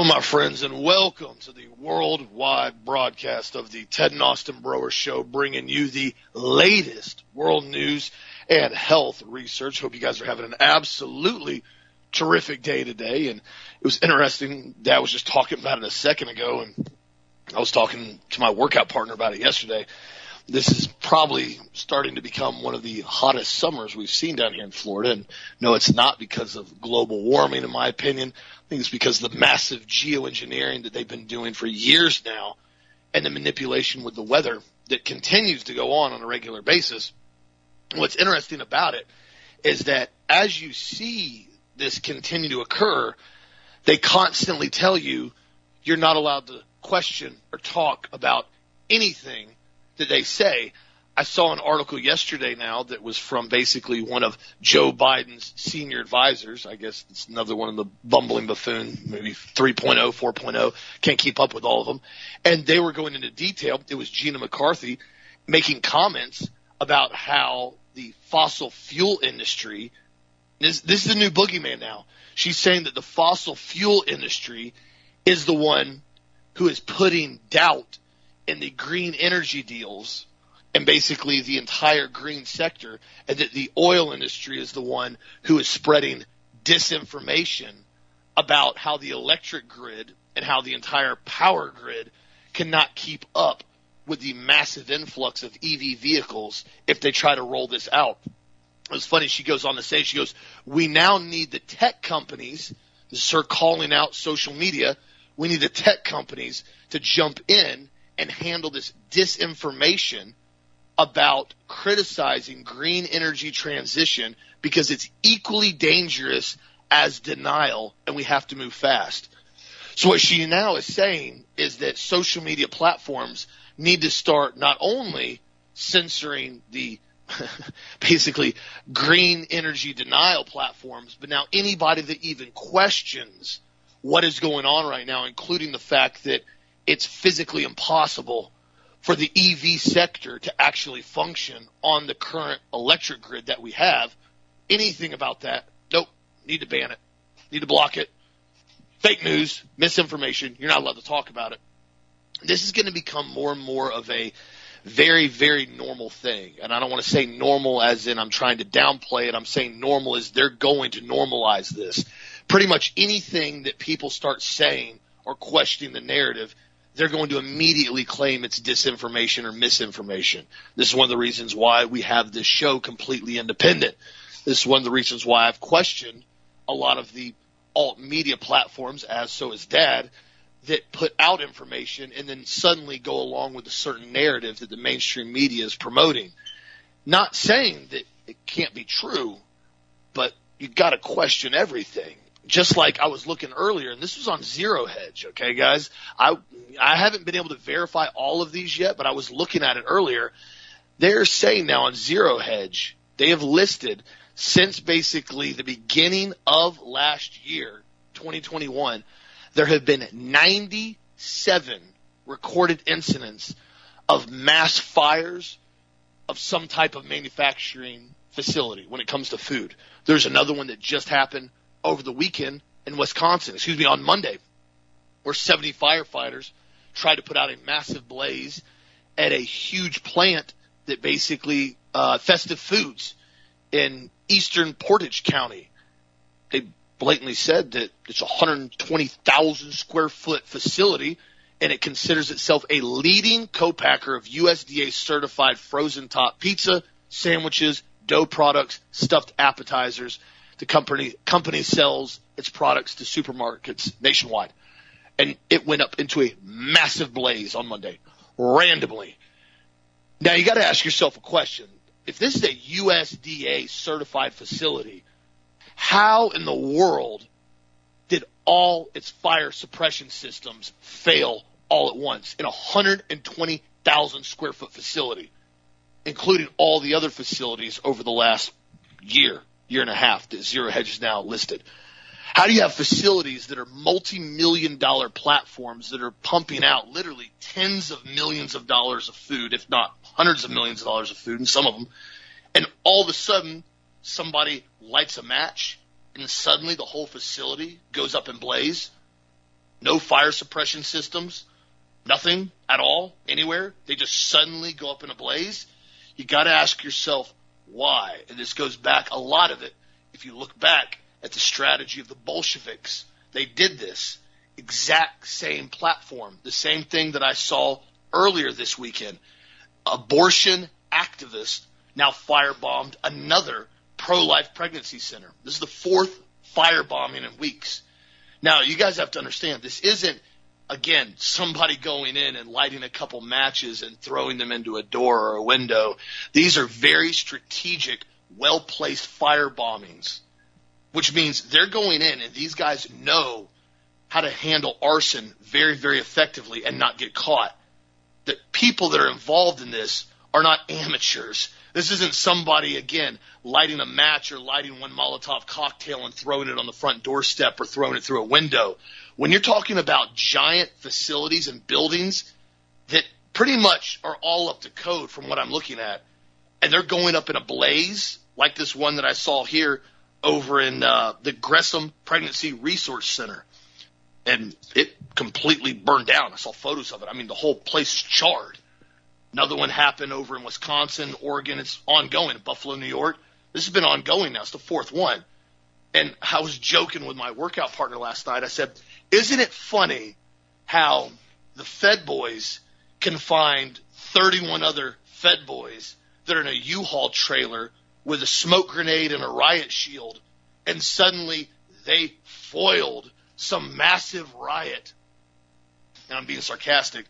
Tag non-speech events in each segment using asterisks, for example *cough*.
Hello, my friends, and welcome to the worldwide broadcast of the Ted and Austin Broer Show, bringing you the latest world news and health research. Hope you guys are having an absolutely terrific day today. And it was interesting. Dad was just talking about it a second ago, and I was talking to my workout partner about it yesterday this is probably starting to become one of the hottest summers we've seen down here in Florida. And no, it's not because of global warming, in my opinion. I think it's because of the massive geoengineering that they've been doing for years now and the manipulation with the weather that continues to go on on a regular basis. What's interesting about it is that as you see this continue to occur, they constantly tell you you're not allowed to question or talk about anything that they say. I saw an article yesterday now that was from basically one of Joe Biden's senior advisors. I guess it's another one of the bumbling buffoon, maybe 3.0, 4.0. Can't keep up with all of them. And they were going into detail. It was Gina McCarthy making comments about how the fossil fuel industry, this, this is the new boogeyman now. She's saying that the fossil fuel industry is the one who is putting doubt in the green energy deals and basically the entire green sector, and that the oil industry is the one who is spreading disinformation about how the electric grid and how the entire power grid cannot keep up with the massive influx of EV vehicles if they try to roll this out. It was funny. She goes on to say, she goes, we now need the tech companies, this is her calling out social media. We need the tech companies to jump in and handle this disinformation about criticizing green energy transition because it's equally dangerous as denial and we have to move fast. So what she now is saying is that social media platforms need to start not only censoring the *laughs* basically green energy denial platforms, but now anybody that even questions what is going on right now, including the fact that it's physically impossible for the EV sector to actually function on the current electric grid that we have. Anything about that, nope, need to ban it, need to block it. Fake news, misinformation, you're not allowed to talk about it. This is going to become more and more of a very, very normal thing. And I don't want to say normal as in I'm trying to downplay it. I'm saying normal is they're going to normalize this. Pretty much anything that people start saying or questioning the narrative they're going to immediately claim it's disinformation or misinformation. This is one of the reasons why we have this show completely independent. This is one of the reasons why I've questioned a lot of the alt media platforms, as so is Dad, that put out information and then suddenly go along with a certain narrative that the mainstream media is promoting. Not saying that it can't be true, but you've got to question everything just like I was looking earlier, and this was on Zero Hedge, okay, guys. I I haven't been able to verify all of these yet, but I was looking at it earlier. They're saying now on Zero Hedge, they have listed since basically the beginning of last year, 2021, there have been 97 recorded incidents of mass fires of some type of manufacturing facility when it comes to food. There's another one that just happened over the weekend in Wisconsin, excuse me, on Monday, where 70 firefighters tried to put out a massive blaze at a huge plant that basically uh, Festive Foods in eastern Portage County. They blatantly said that it's a 120,000 square foot facility and it considers itself a leading co-packer of USDA certified frozen top pizza, sandwiches, dough products, stuffed appetizers, the company company sells its products to supermarkets nationwide. And it went up into a massive blaze on Monday, randomly. Now you got to ask yourself a question. If this is a USDA certified facility, how in the world did all its fire suppression systems fail all at once in a 120,000 square foot facility, including all the other facilities over the last year? Year and a half that Zero Hedge is now listed. How do you have facilities that are multi-million dollar platforms that are pumping out literally tens of millions of dollars of food, if not hundreds of millions of dollars of food, and some of them, and all of a sudden somebody lights a match and suddenly the whole facility goes up in blaze? no fire suppression systems, nothing at all anywhere. They just suddenly go up in a blaze. You got to ask yourself why. And this goes back a lot of it. If you look back at the strategy of the Bolsheviks, they did this exact same platform, the same thing that I saw earlier this weekend. Abortion activists now firebombed another pro-life pregnancy center. This is the fourth firebombing in weeks. Now, you guys have to understand, this isn't, again, somebody going in and lighting a couple matches and throwing them into a door or a window. These are very strategic, well-placed fire bombings, which means they're going in and these guys know how to handle arson very, very effectively and not get caught. The people that are involved in this are not amateurs. This isn't somebody, again, lighting a match or lighting one Molotov cocktail and throwing it on the front doorstep or throwing it through a window. When you're talking about giant facilities and buildings that pretty much are all up to code from what I'm looking at, and they're going up in a blaze, like this one that I saw here over in uh, the Gresham Pregnancy Resource Center. And it completely burned down. I saw photos of it. I mean, the whole place charred. Another one happened over in Wisconsin, Oregon. It's ongoing. In Buffalo, New York. This has been ongoing now. It's the fourth one. And I was joking with my workout partner last night. I said, isn't it funny how the Fed boys can find 31 other Fed boys that are in a U-Haul trailer with a smoke grenade and a riot shield and suddenly they foiled some massive riot. And I'm being sarcastic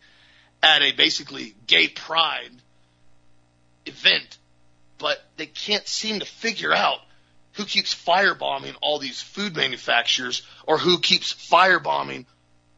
at a basically gay pride event, but they can't seem to figure out who keeps firebombing all these food manufacturers or who keeps firebombing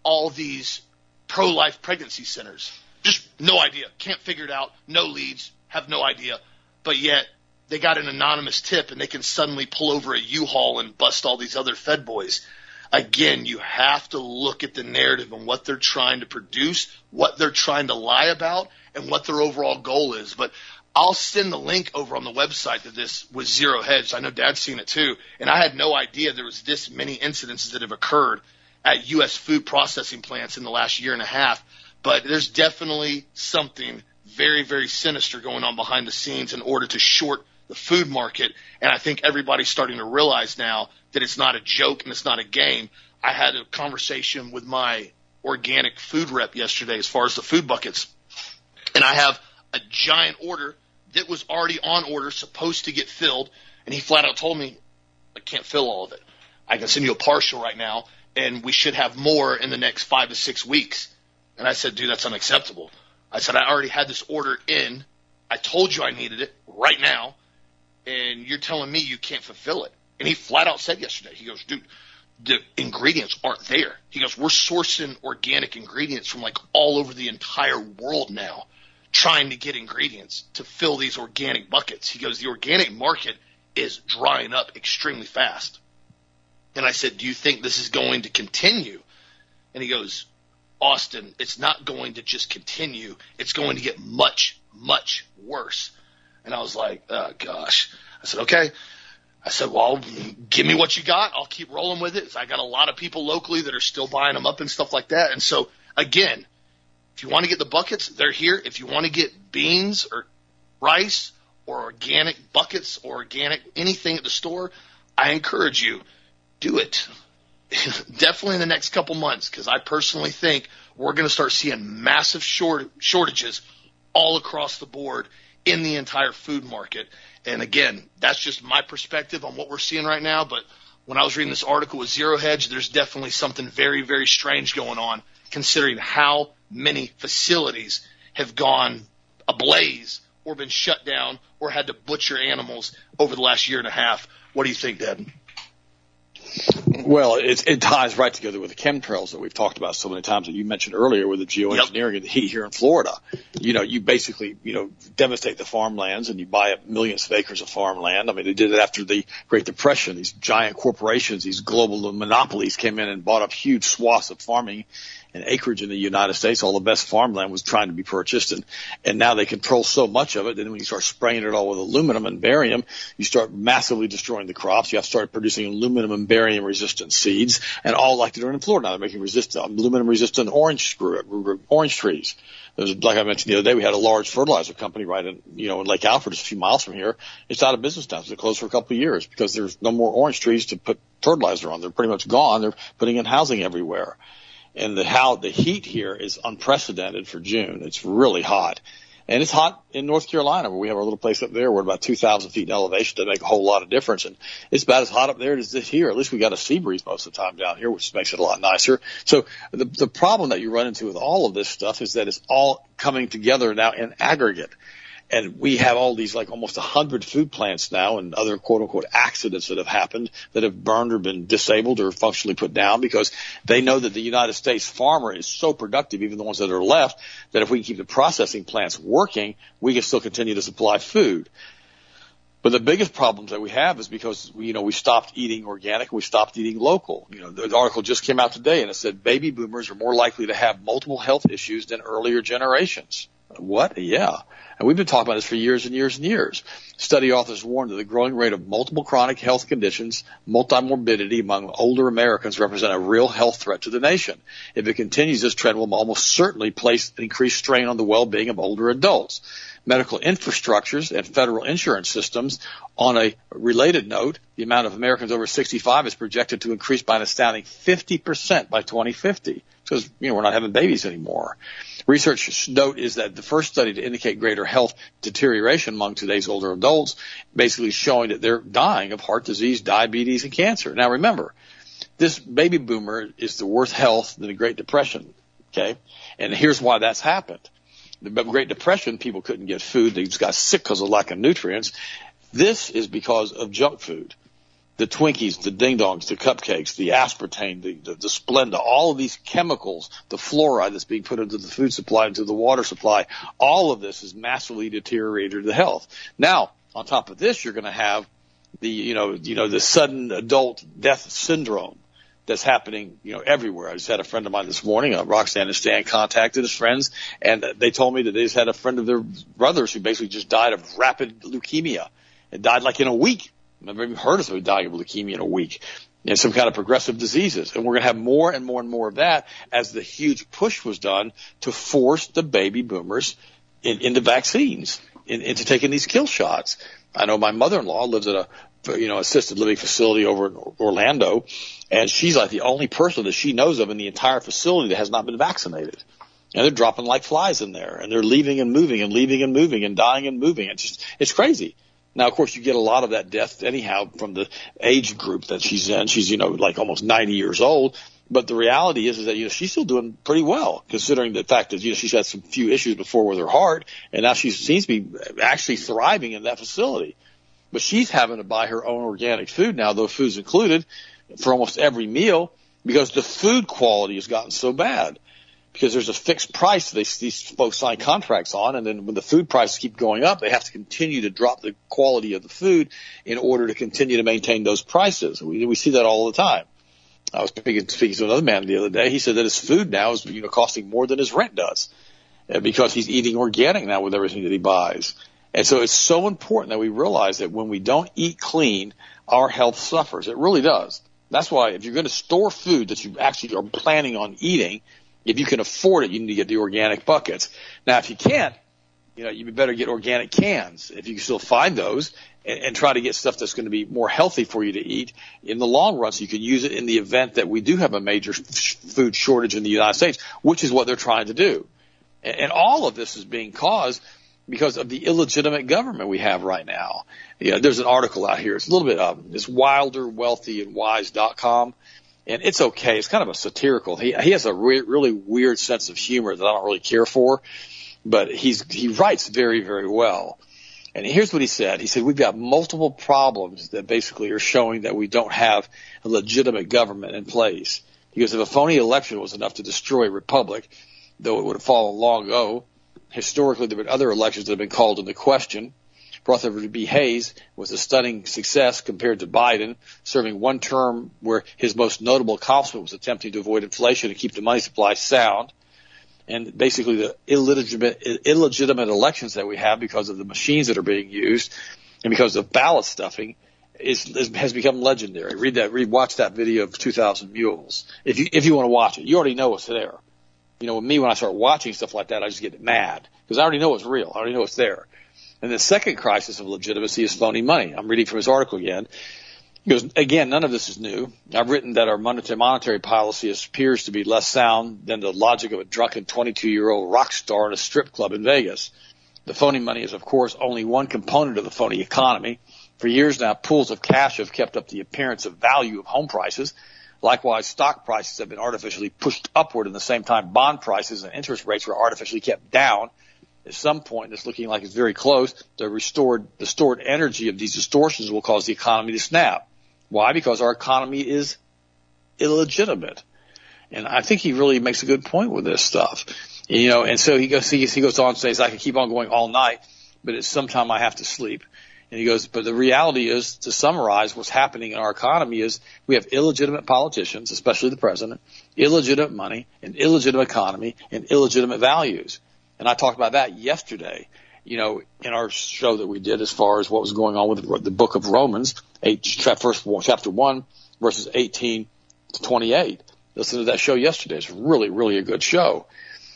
all these pro-life pregnancy centers. Just no idea. Can't figure it out. No leads. Have no idea. But yet they got an anonymous tip and they can suddenly pull over a U-Haul and bust all these other Fed boys again, you have to look at the narrative and what they're trying to produce, what they're trying to lie about, and what their overall goal is. But I'll send the link over on the website to this with Zero Hedge. I know Dad's seen it too, and I had no idea there was this many incidences that have occurred at U.S. food processing plants in the last year and a half. But there's definitely something very, very sinister going on behind the scenes in order to short the food market. And I think everybody's starting to realize now that it's not a joke and it's not a game. I had a conversation with my organic food rep yesterday as far as the food buckets. And I have a giant order that was already on order, supposed to get filled. And he flat out told me, I can't fill all of it. I can send you a partial right now, and we should have more in the next five to six weeks. And I said, dude, that's unacceptable. I said, I already had this order in. I told you I needed it right now and you're telling me you can't fulfill it. And he flat out said yesterday, he goes, dude, the ingredients aren't there. He goes, we're sourcing organic ingredients from like all over the entire world now, trying to get ingredients to fill these organic buckets. He goes, the organic market is drying up extremely fast. And I said, do you think this is going to continue? And he goes, Austin, it's not going to just continue. It's going to get much, much worse. And I was like, oh gosh. I said, okay. I said, well, give me what you got. I'll keep rolling with it. I got a lot of people locally that are still buying them up and stuff like that. And so again, if you want to get the buckets, they're here. If you want to get beans or rice or organic buckets or organic anything at the store, I encourage you, do it. *laughs* Definitely in the next couple months, because I personally think we're going to start seeing massive short, shortages all across the board in the entire food market. And again, that's just my perspective on what we're seeing right now. But when I was reading this article with Zero Hedge, there's definitely something very, very strange going on considering how many facilities have gone ablaze or been shut down or had to butcher animals over the last year and a half. What do you think, Dad? Well, it, it ties right together with the chemtrails that we've talked about so many times that you mentioned earlier with the geoengineering yep. and the heat here in Florida. You know, you basically, you know, devastate the farmlands and you buy up millions of acres of farmland. I mean, they did it after the Great Depression. These giant corporations, these global monopolies came in and bought up huge swaths of farming and acreage in the United States. All the best farmland was trying to be purchased, and and now they control so much of it. And when you start spraying it all with aluminum and barium, you start massively destroying the crops. You have to start producing aluminum and barium resistant seeds, and all like they're doing in Florida now. They're making resistant aluminum resistant orange screw orange trees. There's, like I mentioned the other day, we had a large fertilizer company right in, you know, in Lake Alfred, just a few miles from here. It's out of business now. It's closed for a couple of years because there's no more orange trees to put fertilizer on. They're pretty much gone. They're putting in housing everywhere. And the how the heat here is unprecedented for June. It's really hot. And it's hot in North Carolina where we have our little place up there. We're about 2,000 feet in elevation to make a whole lot of difference. And it's about as hot up there as it is here. At least we got a sea breeze most of the time down here, which makes it a lot nicer. So the, the problem that you run into with all of this stuff is that it's all coming together now in aggregate and we have all these like almost a hundred food plants now and other quote unquote accidents that have happened that have burned or been disabled or functionally put down because they know that the United States farmer is so productive, even the ones that are left, that if we can keep the processing plants working, we can still continue to supply food. But the biggest problems that we have is because you know we stopped eating organic, we stopped eating local. You know, the article just came out today and it said baby boomers are more likely to have multiple health issues than earlier generations. What? Yeah. And we've been talking about this for years and years and years. Study authors warn that the growing rate of multiple chronic health conditions, multimorbidity among older Americans represent a real health threat to the nation. If it continues, this trend will almost certainly place an increased strain on the well-being of older adults. Medical infrastructures and federal insurance systems. On a related note, the amount of Americans over 65 is projected to increase by an astounding 50% by 2050 because you know we're not having babies anymore. Research note is that the first study to indicate greater health deterioration among today's older adults, basically showing that they're dying of heart disease, diabetes, and cancer. Now remember, this baby boomer is the worst health than the Great Depression. Okay, and here's why that's happened. The Great Depression, people couldn't get food; they just got sick because of lack of nutrients. This is because of junk food the Twinkies, the Ding Dongs, the cupcakes, the aspartame, the, the, the Splenda, all of these chemicals, the fluoride that's being put into the food supply, into the water supply, all of this has massively deteriorated the health. Now, on top of this, you're going to have the, you know, you know, the sudden adult death syndrome that's happening, you know, everywhere. I just had a friend of mine this morning, uh, Roxanne and Stan contacted his friends and they told me that they just had a friend of their brothers who basically just died of rapid leukemia and died like in a week I've even heard of somebody dying of leukemia in a week. And some kind of progressive diseases. And we're going to have more and more and more of that as the huge push was done to force the baby boomers in, into vaccines, in, into taking these kill shots. I know my mother-in-law lives at a you know, assisted living facility over in Orlando, and she's like the only person that she knows of in the entire facility that has not been vaccinated. And they're dropping like flies in there, and they're leaving and moving and leaving and moving and dying and moving. It's just, it's crazy. Now, of course, you get a lot of that death anyhow from the age group that she's in. She's, you know, like almost 90 years old. But the reality is, is that, you know, she's still doing pretty well considering the fact that, you know, she's had some few issues before with her heart and now she seems to be actually thriving in that facility. But she's having to buy her own organic food now, though food's included for almost every meal because the food quality has gotten so bad because there's a fixed price they, these folks sign contracts on, and then when the food prices keep going up, they have to continue to drop the quality of the food in order to continue to maintain those prices. We, we see that all the time. I was speaking, speaking to another man the other day. He said that his food now is you know costing more than his rent does uh, because he's eating organic now with everything that he buys. And so it's so important that we realize that when we don't eat clean, our health suffers. It really does. That's why if you're going to store food that you actually are planning on eating, if you can afford it, you need to get the organic buckets. Now, if you can't, you know, you better get organic cans if you can still find those and, and try to get stuff that's going to be more healthy for you to eat in the long run so you can use it in the event that we do have a major food shortage in the United States, which is what they're trying to do. And, and all of this is being caused because of the illegitimate government we have right now. Know, there's an article out here. It's a little bit, um, it's wilderwealthyandwise.com and it's okay. It's kind of a satirical. He he has a re- really weird sense of humor that I don't really care for, but he's he writes very very well. And here's what he said. He said we've got multiple problems that basically are showing that we don't have a legitimate government in place. Because if a phony election was enough to destroy a republic, though it would have fallen long ago, historically there have been other elections that have been called into question. Rutherford B. Hayes was a stunning success compared to Biden, serving one term where his most notable accomplishment was attempting to avoid inflation and keep the money supply sound. And basically the illegitimate, illegitimate elections that we have because of the machines that are being used and because of ballot stuffing is, is, has become legendary. Read that, read, watch that video of 2000 Mules. If you, if you want to watch it, you already know what's there. You know, with me, when I start watching stuff like that, I just get mad because I already know it's real. I already know it's there. And the second crisis of legitimacy is phony money. I'm reading from his article again. He goes, again, none of this is new. I've written that our monetary policy appears to be less sound than the logic of a drunken 22 year old rock star in a strip club in Vegas. The phony money is, of course, only one component of the phony economy. For years now, pools of cash have kept up the appearance of value of home prices. Likewise, stock prices have been artificially pushed upward in the same time bond prices and interest rates were artificially kept down at some point, it's looking like it's very close, the restored, the stored energy of these distortions will cause the economy to snap. Why? Because our economy is illegitimate. And I think he really makes a good point with this stuff. You know, and so he goes, he, he goes on to say, I can keep on going all night, but it's sometime I have to sleep. And he goes, but the reality is, to summarize what's happening in our economy is we have illegitimate politicians, especially the president, illegitimate money, an illegitimate economy, and illegitimate values. And I talked about that yesterday, you know, in our show that we did as far as what was going on with the book of Romans, eight, first chapter one, verses 18 to 28. Listen to that show yesterday. It's really, really a good show.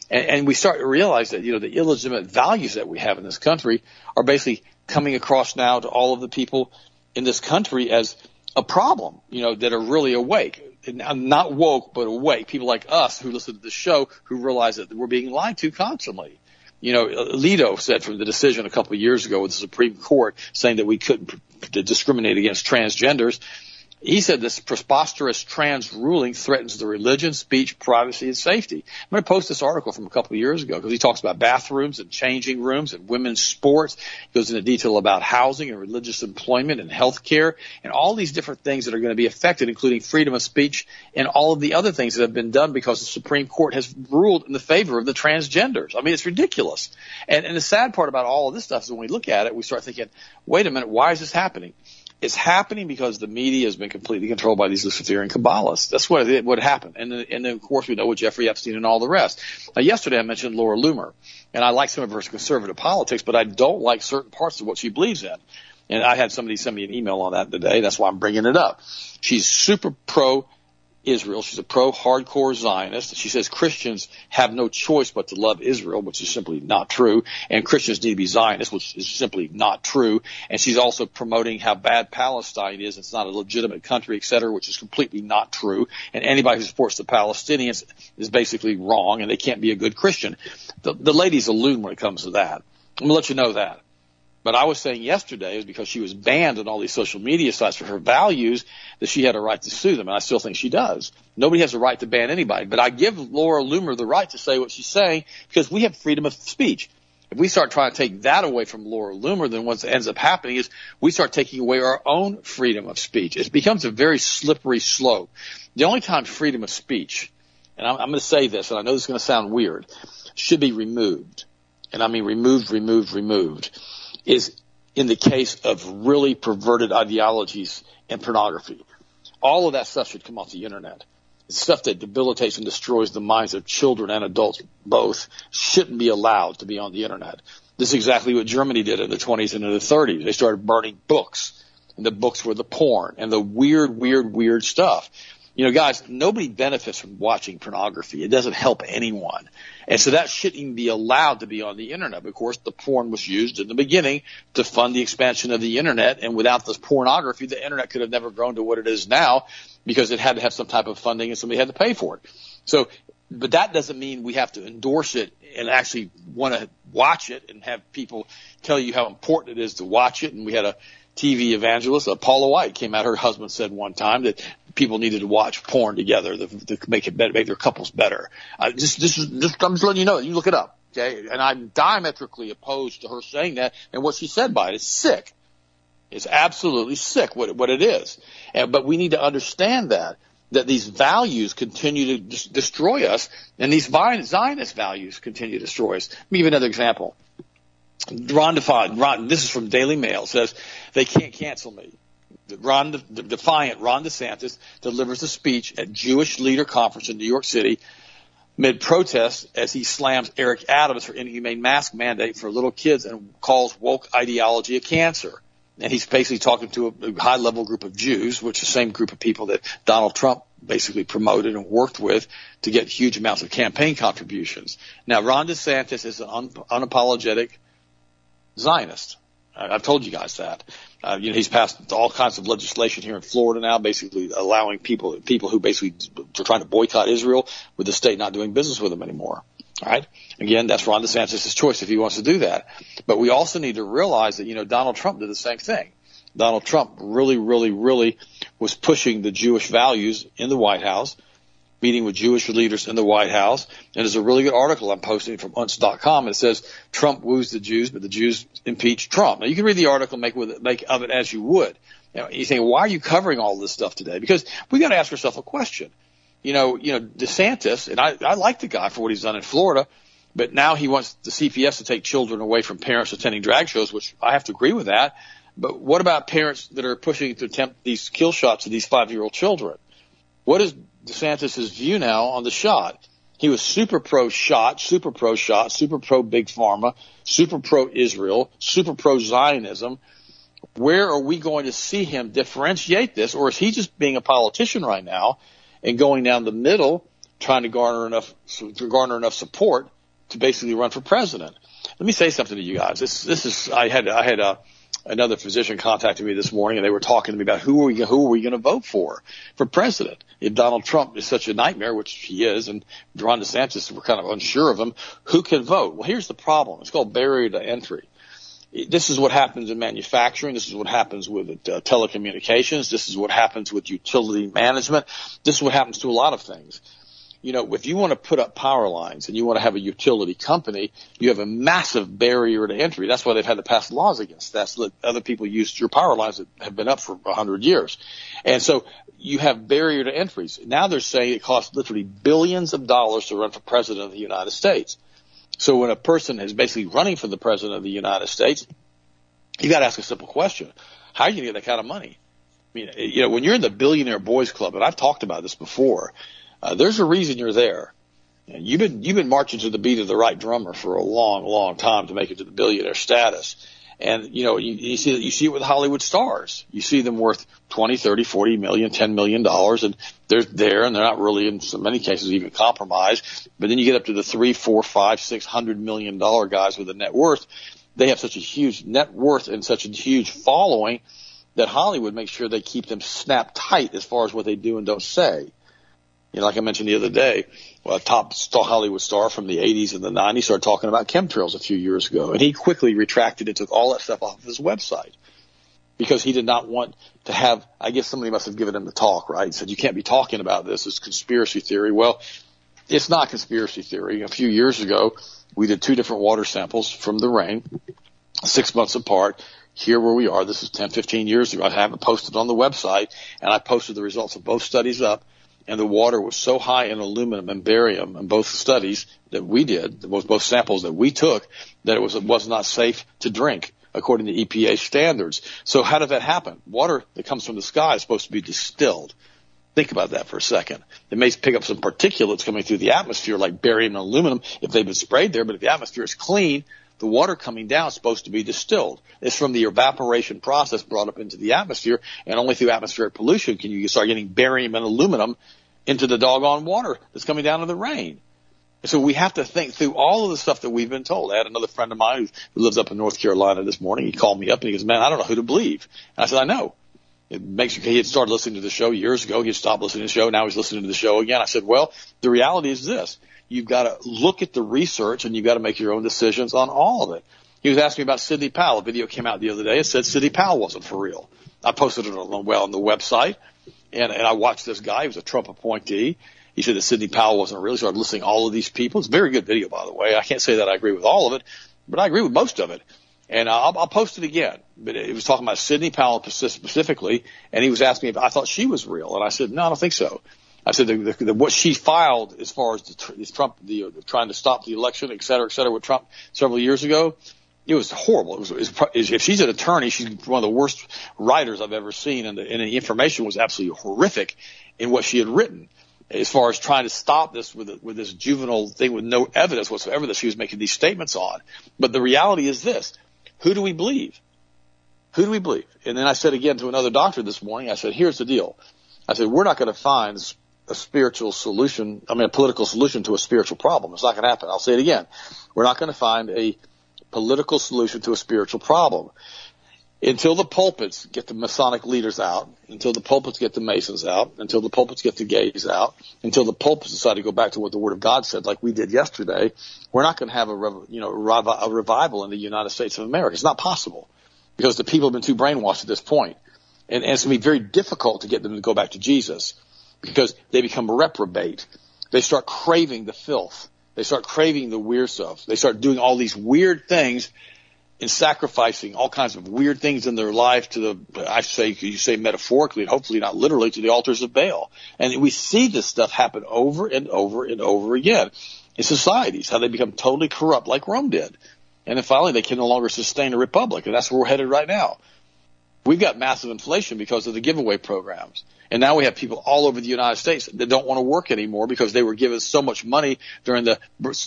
And, and we start to realize that, you know, the illegitimate values that we have in this country are basically coming across now to all of the people in this country as a problem, you know, that are really awake. Not woke, but awake. People like us who listen to the show who realize that we're being lied to constantly. You know, Alito said from the decision a couple of years ago with the Supreme Court saying that we couldn't discriminate against transgenders he said this preposterous trans ruling threatens the religion, speech, privacy, and safety. I'm going to post this article from a couple of years ago because he talks about bathrooms and changing rooms and women's sports. He goes into detail about housing and religious employment and health care and all these different things that are going to be affected, including freedom of speech and all of the other things that have been done because the Supreme Court has ruled in the favor of the transgenders. I mean, it's ridiculous. And, and the sad part about all of this stuff is when we look at it, we start thinking, wait a minute, why is this happening? It's happening because the media has been completely controlled by these Luciferian Kabbalists. That's what it, what happened. And then, and then of course we know with Jeffrey Epstein and all the rest. Now yesterday I mentioned Laura Loomer, and I like some of her conservative politics, but I don't like certain parts of what she believes in. And I had somebody send me an email on that today. That's why I'm bringing it up. She's super pro Israel. She's a pro hardcore Zionist. She says Christians have no choice but to love Israel, which is simply not true. And Christians need to be Zionists, which is simply not true. And she's also promoting how bad Palestine is. It's not a legitimate country, et cetera, which is completely not true. And anybody who supports the Palestinians is basically wrong and they can't be a good Christian. The, the lady's a loon when it comes to that. I'm going to let you know that. But I was saying yesterday is because she was banned on all these social media sites for her values that she had a right to sue them, and I still think she does. Nobody has a right to ban anybody, but I give Laura Loomer the right to say what she's saying because we have freedom of speech. If we start trying to take that away from Laura Loomer, then what ends up happening is we start taking away our own freedom of speech. It becomes a very slippery slope. The only time freedom of speech, and I'm, I'm going to say this, and I know this is going to sound weird, should be removed. And I mean removed, removed, removed is in the case of really perverted ideologies and pornography. All of that stuff should come off the internet. It's stuff that debilitates and destroys the minds of children and adults both shouldn't be allowed to be on the internet. This is exactly what Germany did in the 20s and in the 30s. They started burning books, and the books were the porn and the weird, weird, weird stuff. You know, guys, nobody benefits from watching pornography. It doesn't help anyone. And so that shouldn't even be allowed to be on the internet. Of course, the porn was used in the beginning to fund the expansion of the internet. And without this pornography, the internet could have never grown to what it is now because it had to have some type of funding and somebody had to pay for it. So, but that doesn't mean we have to endorse it and actually want to watch it and have people tell you how important it is to watch it. And we had a TV evangelist, uh, Paula White, came out. Her husband said one time that people needed to watch porn together to, to make it better, make their couples better. Uh, just, just, just, I'm just letting you know. You look it up, okay? And I'm diametrically opposed to her saying that. And what she said by it. it is sick. It's absolutely sick what what it is. And, but we need to understand that that these values continue to des- destroy us, and these Zionist values continue to destroy us. Let me give you another example. Ron Defiant, Ron, this is from Daily Mail, says they can't cancel me. Ron Defiant, Ron DeSantis delivers a speech at Jewish Leader Conference in New York City mid protest as he slams Eric Adams for inhumane mask mandate for little kids and calls woke ideology a cancer. And he's basically talking to a, a high level group of Jews, which is the same group of people that Donald Trump basically promoted and worked with to get huge amounts of campaign contributions. Now, Ron DeSantis is an un- unapologetic Zionist. I've told you guys that. Uh, you know, he's passed all kinds of legislation here in Florida now, basically allowing people people who basically are trying to boycott Israel with the state not doing business with them anymore. All right. Again, that's Ron DeSantis' choice if he wants to do that. But we also need to realize that you know Donald Trump did the same thing. Donald Trump really, really, really was pushing the Jewish values in the White House, meeting with Jewish leaders in the White House. And there's a really good article I'm posting from unz.com. It says Trump woos the Jews, but the Jews impeach Trump. Now you can read the article, make with it, make of it as you would. You, know, you think, why are you covering all this stuff today? Because we got to ask ourselves a question. You know, you know, DeSantis, and I, I like the guy for what he's done in Florida, but now he wants the CPS to take children away from parents attending drag shows, which I have to agree with that. But what about parents that are pushing to attempt these kill shots of these five year old children? What is DeSantis' view now on the shot? He was super pro shot, super pro shot, super pro big pharma, super pro Israel, super pro Zionism. Where are we going to see him differentiate this, or is he just being a politician right now and going down the middle, trying to garner enough to garner enough support to basically run for president? Let me say something to you guys. This this is I had I had a another physician contacted me this morning and they were talking to me about who are we who are we going to vote for for president. If Donald Trump is such a nightmare which he is and Ron DeSantis we're kind of unsure of him who can vote? Well here's the problem. It's called barrier to entry. This is what happens in manufacturing. This is what happens with uh, telecommunications. This is what happens with utility management. This is what happens to a lot of things you know, if you want to put up power lines and you want to have a utility company, you have a massive barrier to entry. That's why they've had to pass laws against that so that other people use your power lines that have been up for a hundred years. And so you have barrier to entries. Now they're saying it costs literally billions of dollars to run for president of the United States. So when a person is basically running for the president of the United States, you got to ask a simple question. How are you going to get that kind of money? I mean, you know, when you're in the billionaire boys club, and I've talked about this before, uh, there's a reason you're there. You've been you've been marching to the beat of the right drummer for a long, long time to make it to the billionaire status. And you know, you, you see you see it with Hollywood stars. You see them worth twenty, thirty, forty million, ten million dollars, and they're there, and they're not really in so many cases even compromised. But then you get up to the three, four, five, six hundred million dollar guys with a net worth. They have such a huge net worth and such a huge following that Hollywood makes sure they keep them snapped tight as far as what they do and don't say. You know, like I mentioned the other day, a top Hollywood star from the 80s and the 90s started talking about chemtrails a few years ago, and he quickly retracted and took all that stuff off of his website because he did not want to have. I guess somebody must have given him the talk, right? He said you can't be talking about this. It's conspiracy theory. Well, it's not conspiracy theory. A few years ago, we did two different water samples from the rain, six months apart. Here where we are, this is 10, 15 years ago. I have it posted on the website, and I posted the results of both studies up and the water was so high in aluminum and barium in both studies that we did, both samples that we took, that it was it was not safe to drink according to EPA standards. So how did that happen? Water that comes from the sky is supposed to be distilled. Think about that for a second. It may pick up some particulates coming through the atmosphere like barium and aluminum if they've been sprayed there, but if the atmosphere is clean, the water coming down is supposed to be distilled. It's from the evaporation process brought up into the atmosphere, and only through atmospheric pollution can you start getting barium and aluminum into the doggone water that's coming down in the rain. So we have to think through all of the stuff that we've been told. I had another friend of mine who lives up in North Carolina this morning. He called me up and he goes, man, I don't know who to believe. And I said, I know. It makes he had started listening to the show years ago. He had stopped listening to the show. Now he's listening to the show again. I said, well, the reality is this. You've got to look at the research and you've got to make your own decisions on all of it. He was asking me about Sidney Powell. A video came out the other day. It said Sidney Powell wasn't for real. I posted it on, well on the website and, and I watched this guy. He was a Trump appointee. He said that Sidney Powell wasn't real. He started listing all of these people. It's a very good video, by the way. I can't say that I agree with all of it, but I agree with most of it. And I'll, I'll post it again. But it was talking about Sidney Powell specifically, and he was asking me if I thought she was real, and I said no, I don't think so. I said the, the, the, what she filed as far as the, Trump the, trying to stop the election, et cetera, et cetera, with Trump several years ago, it was horrible. It was, it was, if she's an attorney, she's one of the worst writers I've ever seen, and the, and the information was absolutely horrific in what she had written as far as trying to stop this with with this juvenile thing with no evidence whatsoever that she was making these statements on. But the reality is this: who do we believe? Who do we believe? And then I said again to another doctor this morning, I said, here's the deal. I said, we're not going to find a spiritual solution, I mean, a political solution to a spiritual problem. It's not going to happen. I'll say it again. We're not going to find a political solution to a spiritual problem. Until the pulpits get the Masonic leaders out, until the pulpits get the Masons out, until the pulpits get the gays out, until the pulpits decide to go back to what the Word of God said, like we did yesterday, we're not going to have a you know a revival in the United States of America. It's not possible because the people have been too brainwashed at this point, and, and it's going to be very difficult to get them to go back to Jesus because they become reprobate. They start craving the filth. They start craving the weird stuff. They start doing all these weird things and sacrificing all kinds of weird things in their life to the, I say, you say metaphorically hopefully not literally to the altars of Baal. And we see this stuff happen over and over and over again in societies, how they become totally corrupt like Rome did. And then finally they can no longer sustain a republic. And that's where we're headed right now. We've got massive inflation because of the giveaway programs. And now we have people all over the United States that don't want to work anymore because they were given so much money during the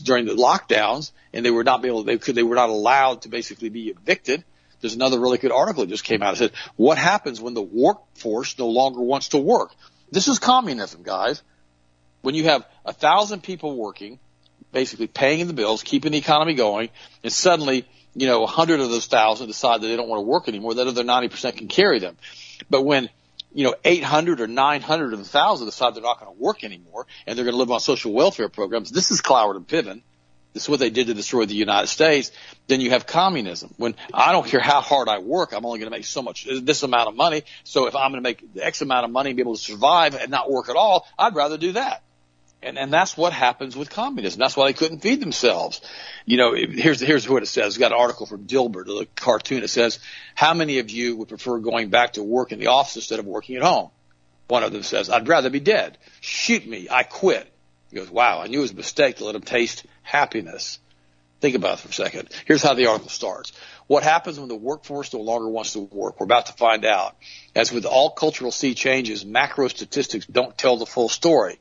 during the lockdowns, and they were not able they could they were not allowed to basically be evicted. There's another really good article that just came out. It said, "What happens when the workforce no longer wants to work?" This is communism, guys. When you have a thousand people working, basically paying the bills, keeping the economy going, and suddenly, you know, a hundred of those thousand decide that they don't want to work anymore, that other 90% can carry them. But when you know, 800 or 900 of the thousand decide they're not going to work anymore and they're going to live on social welfare programs. This is Cloward and Piven. This is what they did to destroy the United States. Then you have communism. When I don't care how hard I work, I'm only going to make so much, this amount of money. So if I'm going to make X amount of money and be able to survive and not work at all, I'd rather do that. And, and that's what happens with communism. That's why they couldn't feed themselves. You know, here's, here's what it says. We've got an article from Dilbert, a cartoon. It says, how many of you would prefer going back to work in the office instead of working at home? One of them says, I'd rather be dead. Shoot me. I quit. He goes, wow, I knew it was a mistake to let him taste happiness. Think about it for a second. Here's how the article starts. What happens when the workforce no longer wants to work? We're about to find out. As with all cultural sea changes, macro statistics don't tell the full story.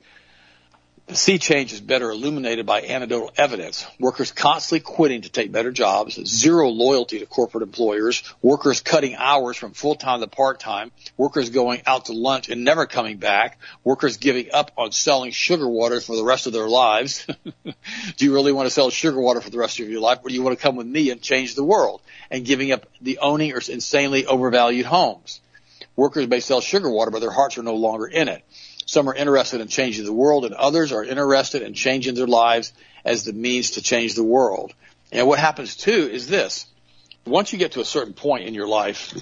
The sea change is better illuminated by anecdotal evidence. Workers constantly quitting to take better jobs, zero loyalty to corporate employers, workers cutting hours from full time to part time, workers going out to lunch and never coming back, workers giving up on selling sugar water for the rest of their lives. *laughs* do you really want to sell sugar water for the rest of your life, or do you want to come with me and change the world? And giving up the owning or insanely overvalued homes. Workers may sell sugar water, but their hearts are no longer in it. Some are interested in changing the world and others are interested in changing their lives as the means to change the world. And what happens too is this. Once you get to a certain point in your life,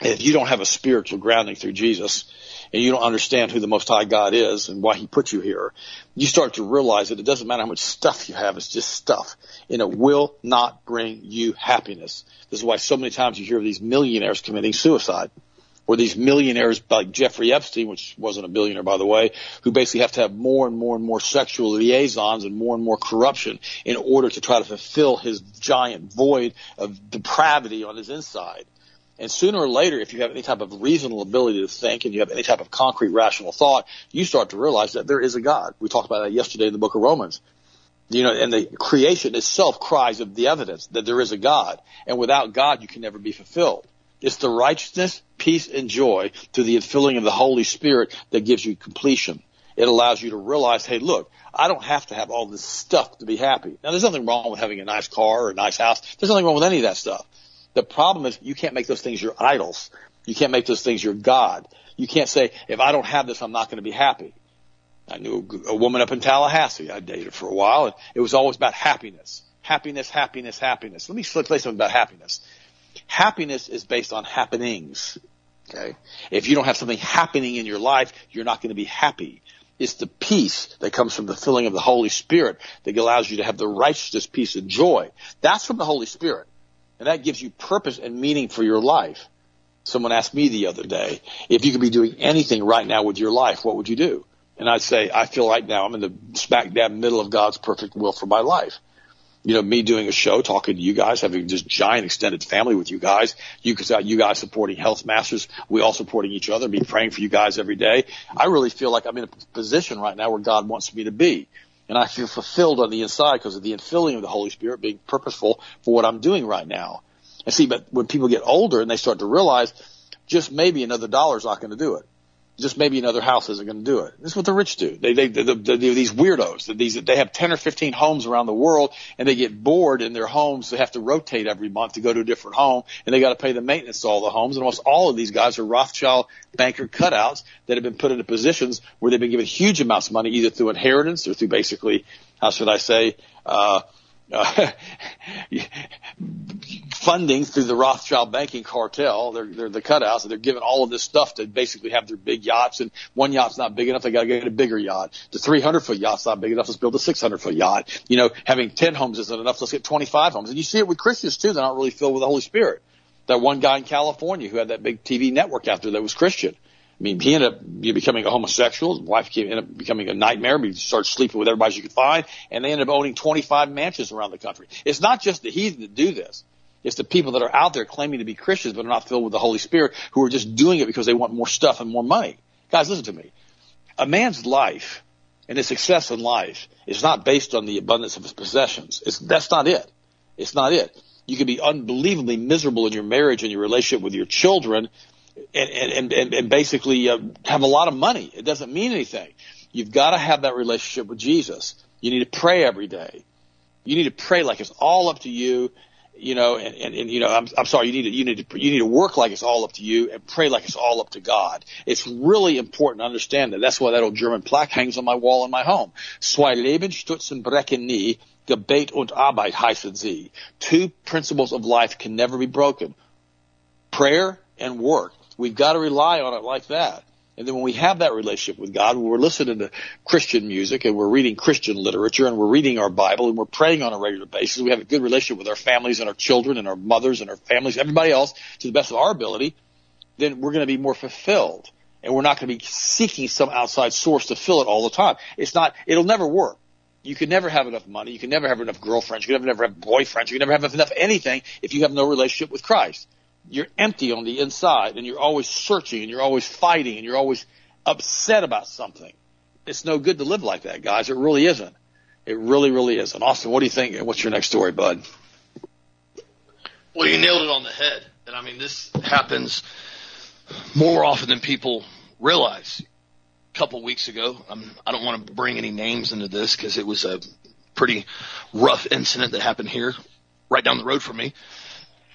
if you don't have a spiritual grounding through Jesus, and you don't understand who the Most High God is and why He put you here, you start to realize that it doesn't matter how much stuff you have, it's just stuff. And it will not bring you happiness. This is why so many times you hear of these millionaires committing suicide or these millionaires like Jeffrey Epstein, which wasn't a billionaire by the way, who basically have to have more and more and more sexual liaisons and more and more corruption in order to try to fulfill his giant void of depravity on his inside. And sooner or later, if you have any type of reasonable ability to think and you have any type of concrete rational thought, you start to realize that there is a God. We talked about that yesterday in the book of Romans. You know, and the creation itself cries of the evidence that there is a God. And without God, you can never be fulfilled. It's the righteousness, peace, and joy through the infilling of the Holy Spirit that gives you completion. It allows you to realize, hey, look, I don't have to have all this stuff to be happy. Now, there's nothing wrong with having a nice car or a nice house. There's nothing wrong with any of that stuff. The problem is you can't make those things your idols. You can't make those things your God. You can't say, if I don't have this, I'm not going to be happy. I knew a woman up in Tallahassee I dated for a while, and it was always about happiness. Happiness, happiness, happiness. Let me say something about happiness. Happiness is based on happenings. Okay. If you don't have something happening in your life, you're not going to be happy. It's the peace that comes from the filling of the Holy Spirit that allows you to have the righteousness, peace, and joy. That's from the Holy Spirit. And that gives you purpose and meaning for your life. Someone asked me the other day, if you could be doing anything right now with your life, what would you do? And I'd say, I feel right now I'm in the smack dab middle of God's perfect will for my life. You know, me doing a show, talking to you guys, having this giant extended family with you guys, you guys, you guys supporting Health Masters, we all supporting each other, me praying for you guys every day. I really feel like I'm in a position right now where God wants me to be. And I feel fulfilled on the inside because of the infilling of the Holy Spirit being purposeful for what I'm doing right now. And see, but when people get older and they start to realize just maybe another dollar is not going to do it just maybe another house isn't going to do it. This is what the rich do. They, they, they, they these weirdos. These, they have 10 or 15 homes around the world and they get bored in their homes. They have to rotate every month to go to a different home and they got to pay the maintenance to all the homes. And almost all of these guys are Rothschild banker cutouts that have been put into positions where they've been given huge amounts of money either through inheritance or through basically, how should I say, uh, uh, *laughs* funding through the Rothschild banking cartel. They're, they're the cutouts they're giving all of this stuff to basically have their big yachts and one yacht's not big enough. They got to get a bigger yacht. The 300 foot yacht's not big enough. Let's build a 600 foot yacht. You know, having 10 homes isn't enough. Let's get 25 homes. And you see it with Christians too. They're not really filled with the Holy Spirit. That one guy in California who had that big TV network after that was Christian. I mean, he ended up becoming a homosexual. His wife ended up becoming a nightmare. He started sleeping with everybody she could find, and they ended up owning 25 mansions around the country. It's not just the heathen that do this. It's the people that are out there claiming to be Christians but are not filled with the Holy Spirit who are just doing it because they want more stuff and more money. Guys, listen to me. A man's life and his success in life is not based on the abundance of his possessions. It's, that's not it. It's not it. You can be unbelievably miserable in your marriage and your relationship with your children and, and, and, and basically uh, have a lot of money. It doesn't mean anything. You've got to have that relationship with Jesus. You need to pray every day. You need to pray like it's all up to you, you know, and, and, and you know, I'm, I'm sorry, you need to, you need to, you need to work like it's all up to you and pray like it's all up to God. It's really important to understand that. That's why that old German plaque hangs on my wall in my home. Zwei Leben stützen brechen nie, Gebet und Arbeit heißen sie. Two principles of life can never be broken. Prayer and work. We've got to rely on it like that. And then when we have that relationship with God, when we're listening to Christian music and we're reading Christian literature and we're reading our Bible and we're praying on a regular basis, we have a good relationship with our families and our children and our mothers and our families, everybody else to the best of our ability, then we're going to be more fulfilled. And we're not going to be seeking some outside source to fill it all the time. It's not, it'll never work. You can never have enough money. You can never have enough girlfriends. You can never, never have boyfriends. You can never have enough anything if you have no relationship with Christ you're empty on the inside and you're always searching and you're always fighting and you're always upset about something. It's no good to live like that, guys. It really isn't. It really, really isn't. Austin, what do you think? What's your next story, bud? Well, you nailed it on the head. And I mean, this happens more often than people realize. A couple weeks ago, um, I don't want to bring any names into this because it was a pretty rough incident that happened here right down the road from me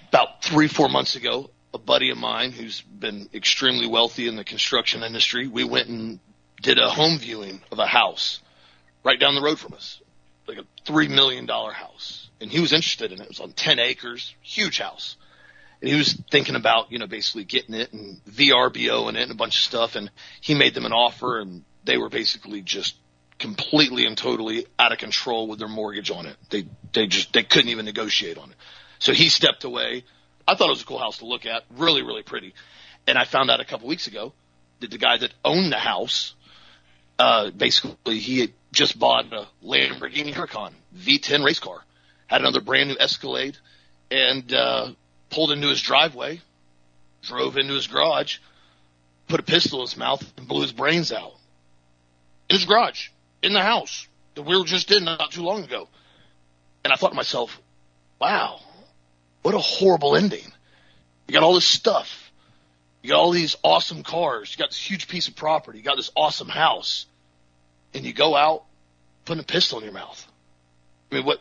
about three, four months ago, a buddy of mine who's been extremely wealthy in the construction industry, we went and did a home viewing of a house right down the road from us, like a three million dollar house. And he was interested in it. It was on 10 acres, huge house. And he was thinking about, you know, basically getting it and VRBO and it and a bunch of stuff. And he made them an offer and they were basically just completely and totally out of control with their mortgage on it. They, they just, they couldn't even negotiate on it. So he stepped away. I thought it was a cool house to look at, really, really pretty. And I found out a couple weeks ago that the guy that owned the house, uh, basically he had just bought a Lamborghini Huracan V10 race car, had another brand new Escalade, and uh, pulled into his driveway, drove into his garage, put a pistol in his mouth, and blew his brains out in his garage, in the house that we were just in not too long ago. And I thought to myself, wow, what a horrible ending. You got all this stuff. You got all these awesome cars. You got this huge piece of property. You got this awesome house. And you go out putting a pistol in your mouth. I mean, what,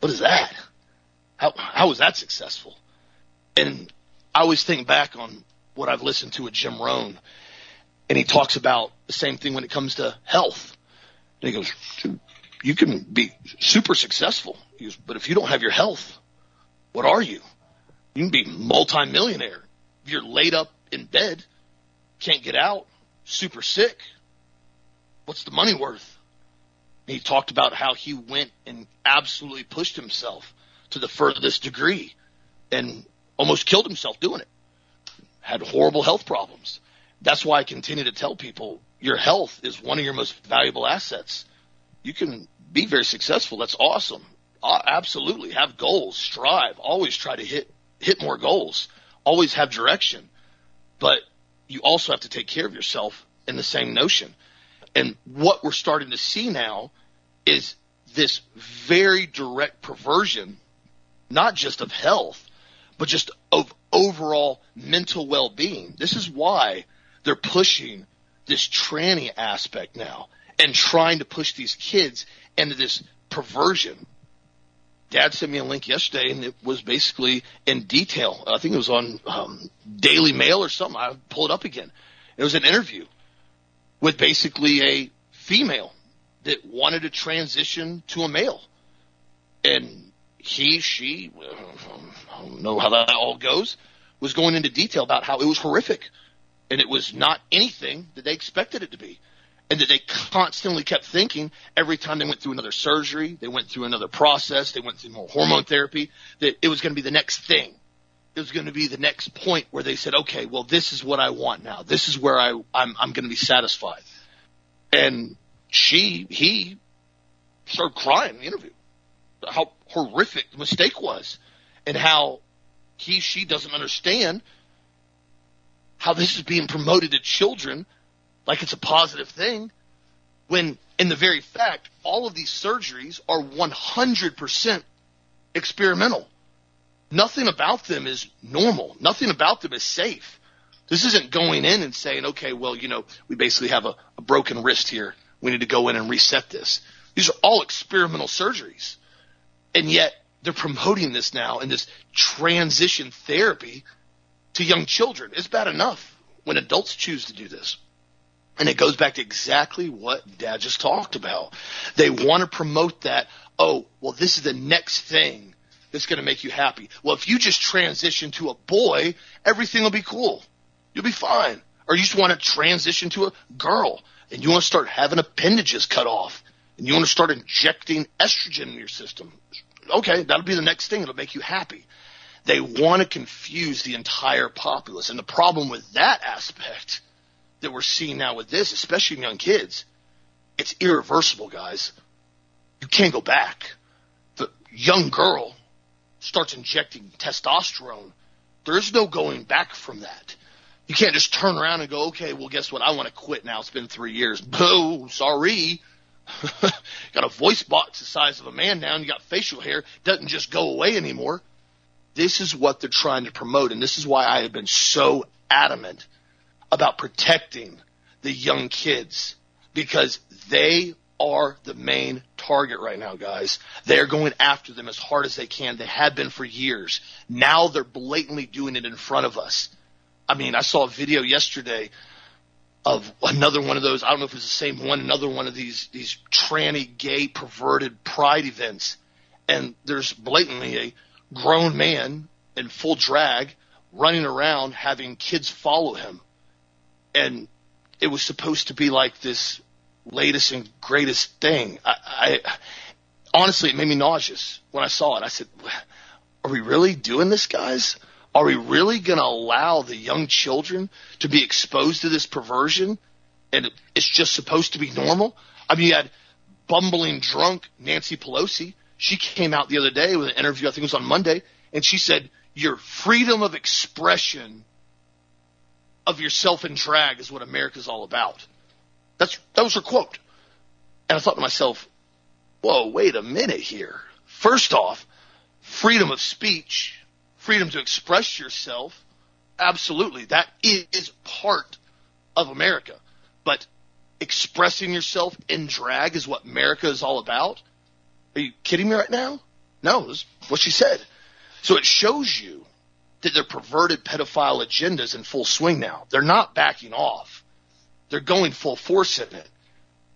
what is that? How, how was that successful? And I always think back on what I've listened to with Jim Rohn, and he talks about the same thing when it comes to health. And he goes, you can be super successful. Goes, but if you don't have your health, what are you? You can be multimillionaire. You're laid up in bed, can't get out, super sick. What's the money worth? he talked about how he went and absolutely pushed himself to the furthest degree and almost killed himself doing it. Had horrible health problems. That's why I continue to tell people your health is one of your most valuable assets. You can be very successful. That's awesome. Uh, absolutely have goals, strive, always try to hit hit more goals, always have direction, but you also have to take care of yourself in the same notion. And what we're starting to see now is this very direct perversion, not just of health, but just of overall mental well-being. This is why they're pushing this tranny aspect now and trying to push these kids into this perversion. Dad sent me a link yesterday, and it was basically in detail. I think it was on um, Daily Mail or something. I pull it up again. It was an interview with basically a female that wanted to transition to a male, and he, she, I don't know how that all goes, was going into detail about how it was horrific, and it was not anything that they expected it to be and that they constantly kept thinking every time they went through another surgery, they went through another process, they went through more hormone therapy, that it was going to be the next thing. It was going to be the next point where they said, okay, well, this is what I want now. This is where I, I'm, I'm going to be satisfied. And she, he started crying in the interview. How horrific the mistake was and how he, she doesn't understand how this is being promoted to children like it's a positive thing when in the very fact all of these surgeries are 100% experimental. Nothing about them is normal. Nothing about them is safe. This isn't going in and saying, okay, well, you know, we basically have a, a broken wrist here. We need to go in and reset this. These are all experimental surgeries. And yet they're promoting this now in this transition therapy to young children. It's bad enough when adults choose to do this. And it goes back to exactly what dad just talked about. They want to promote that, oh, well, this is the next thing that's going to make you happy. Well, if you just transition to a boy, everything will be cool. You'll be fine. Or you just want to transition to a girl and you want to start having appendages cut off and you want to start injecting estrogen in your system. Okay, that'll be the next thing. It'll make you happy. They want to confuse the entire populace. And the problem with that aspect that we're seeing now with this, especially in young kids, it's irreversible, guys. You can't go back. The young girl starts injecting testosterone. There's no going back from that. You can't just turn around and go, okay, well, guess what? I want to quit now. It's been three years. Boo, sorry. *laughs* got a voice box the size of a man now, and you got facial hair. Doesn't just go away anymore. This is what they're trying to promote, and this is why I have been so adamant about protecting the young kids because they are the main target right now, guys. They're going after them as hard as they can. They have been for years. Now they're blatantly doing it in front of us. I mean, I saw a video yesterday of another one of those. I don't know if it's the same one. Another one of these these tranny, gay, perverted pride events, and there's blatantly a grown man in full drag running around having kids follow him and it was supposed to be like this latest and greatest thing. I, I honestly, it made me nauseous when I saw it. I said, "Are we really doing this, guys? Are we really going to allow the young children to be exposed to this perversion, and it's just supposed to be normal?" I mean, you had bumbling drunk Nancy Pelosi. She came out the other day with an interview. I think it was on Monday, and she said, "Your freedom of expression." Of yourself in drag is what America's all about. That's that was her quote. And I thought to myself, whoa, wait a minute here. First off, freedom of speech, freedom to express yourself, absolutely, that is part of America. But expressing yourself in drag is what America is all about? Are you kidding me right now? No, that's what she said. So it shows you that their perverted pedophile agendas in full swing now. They're not backing off. They're going full force in it.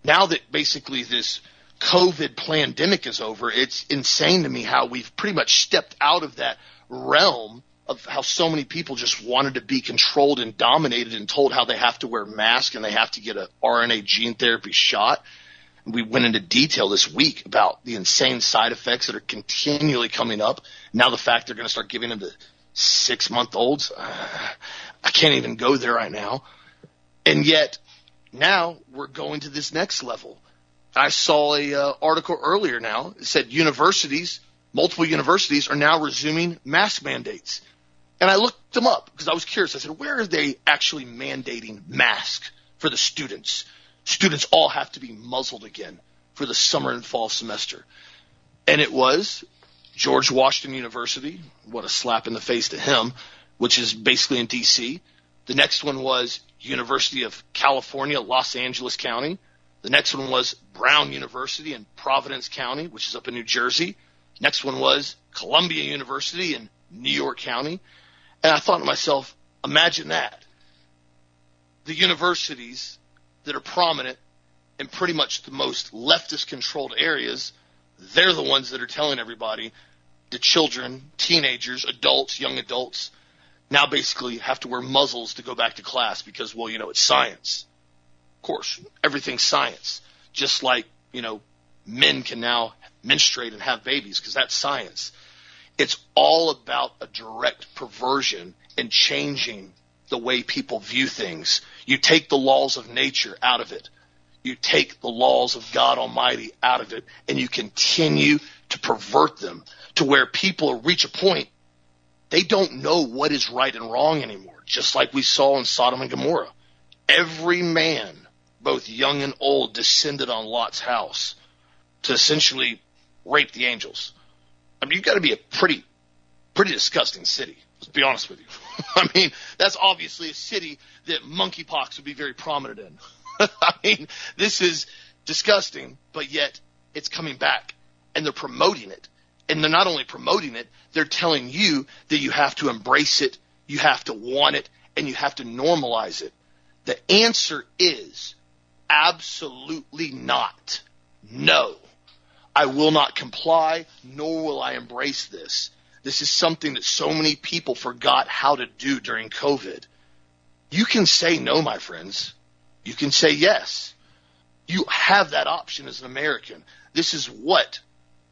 Now that basically this COVID pandemic is over, it's insane to me how we've pretty much stepped out of that realm of how so many people just wanted to be controlled and dominated and told how they have to wear masks and they have to get a RNA gene therapy shot. We went into detail this week about the insane side effects that are continually coming up. Now the fact they're going to start giving them the six month olds. Uh, I can't even go there right now. And yet now we're going to this next level. I saw a uh, article earlier now. It said universities, multiple universities, are now resuming mask mandates. And I looked them up because I was curious. I said, where are they actually mandating masks for the students? Students all have to be muzzled again for the summer and fall semester. And it was George Washington University. What a slap in the face to him, which is basically in D.C. The next one was University of California, Los Angeles County. The next one was Brown University in Providence County, which is up in New Jersey. Next one was Columbia University in New York County. And I thought to myself, imagine that. The universities that are prominent in pretty much the most leftist controlled areas, they're the ones that are telling everybody, the children, teenagers, adults, young adults, now basically have to wear muzzles to go back to class because, well, you know, it's science. Of course, everything's science. Just like, you know, men can now menstruate and have babies because that's science. It's all about a direct perversion and changing the way people view things. You take the laws of nature out of it. You take the laws of God Almighty out of it and you continue to pervert them to where people reach a point they don't know what is right and wrong anymore, just like we saw in Sodom and Gomorrah. Every man, both young and old, descended on Lot's house to essentially rape the angels. I mean, you've got to be a pretty, pretty disgusting city. Let's be honest with you. *laughs* I mean, that's obviously a city that monkeypox would be very prominent in. *laughs* I mean, this is disgusting, but yet it's coming back and they're promoting it and they're not only promoting it, they're telling you that you have to embrace it, you have to want it, and you have to normalize it. The answer is absolutely not. No. I will not comply, nor will I embrace this. This is something that so many people forgot how to do during COVID. You can say no, my friends. You can say yes. You have that option as an American. This is what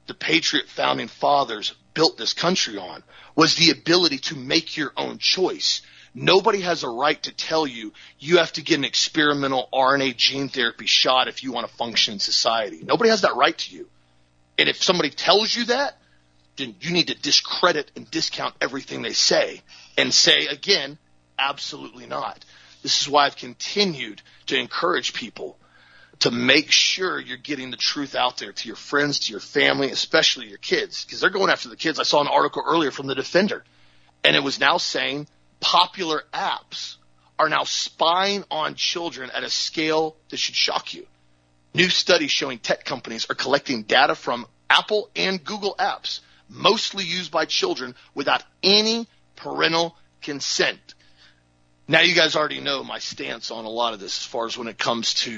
the patriot founding fathers built this country on was the ability to make your own choice. Nobody has a right to tell you you have to get an experimental RNA gene therapy shot if you want to function in society. Nobody has that right to you. And if somebody tells you that, then you need to discredit and discount everything they say and say again, absolutely not. This is why I've continued to encourage people to make sure you're getting the truth out there to your friends, to your family, especially your kids, because they're going after the kids. I saw an article earlier from the Defender, and it was now saying popular apps are now spying on children at a scale that should shock you. New studies showing tech companies are collecting data from Apple and Google apps, mostly used by children without any parental consent. Now you guys already know my stance on a lot of this as far as when it comes to